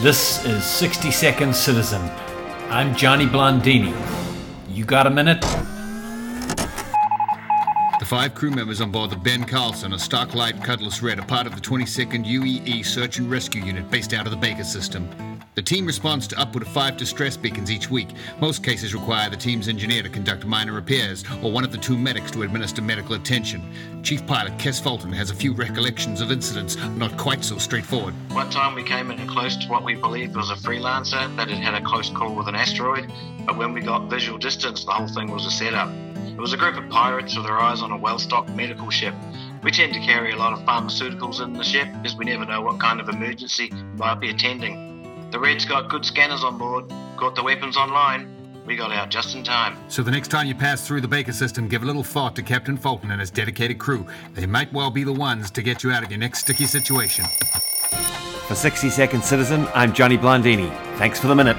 This is 60 Second Citizen. I'm Johnny Blondini. You got a minute? Five crew members on board the Ben Carlson, a Starklight Cutlass Red, are part of the 22nd UEE Search and Rescue Unit based out of the Baker system. The team responds to upward of five distress beacons each week. Most cases require the team's engineer to conduct minor repairs or one of the two medics to administer medical attention. Chief pilot Kes Fulton has a few recollections of incidents not quite so straightforward. One time we came in close to what we believed was a freelancer that had had a close call with an asteroid, but when we got visual distance, the whole thing was a setup. It was a group of pirates with their eyes on a well stocked medical ship. We tend to carry a lot of pharmaceuticals in the ship because we never know what kind of emergency we might be attending. The Reds got good scanners on board, got the weapons online. We got out just in time. So the next time you pass through the Baker system, give a little thought to Captain Fulton and his dedicated crew. They might well be the ones to get you out of your next sticky situation. For 60 Second Citizen, I'm Johnny Blondini. Thanks for the minute.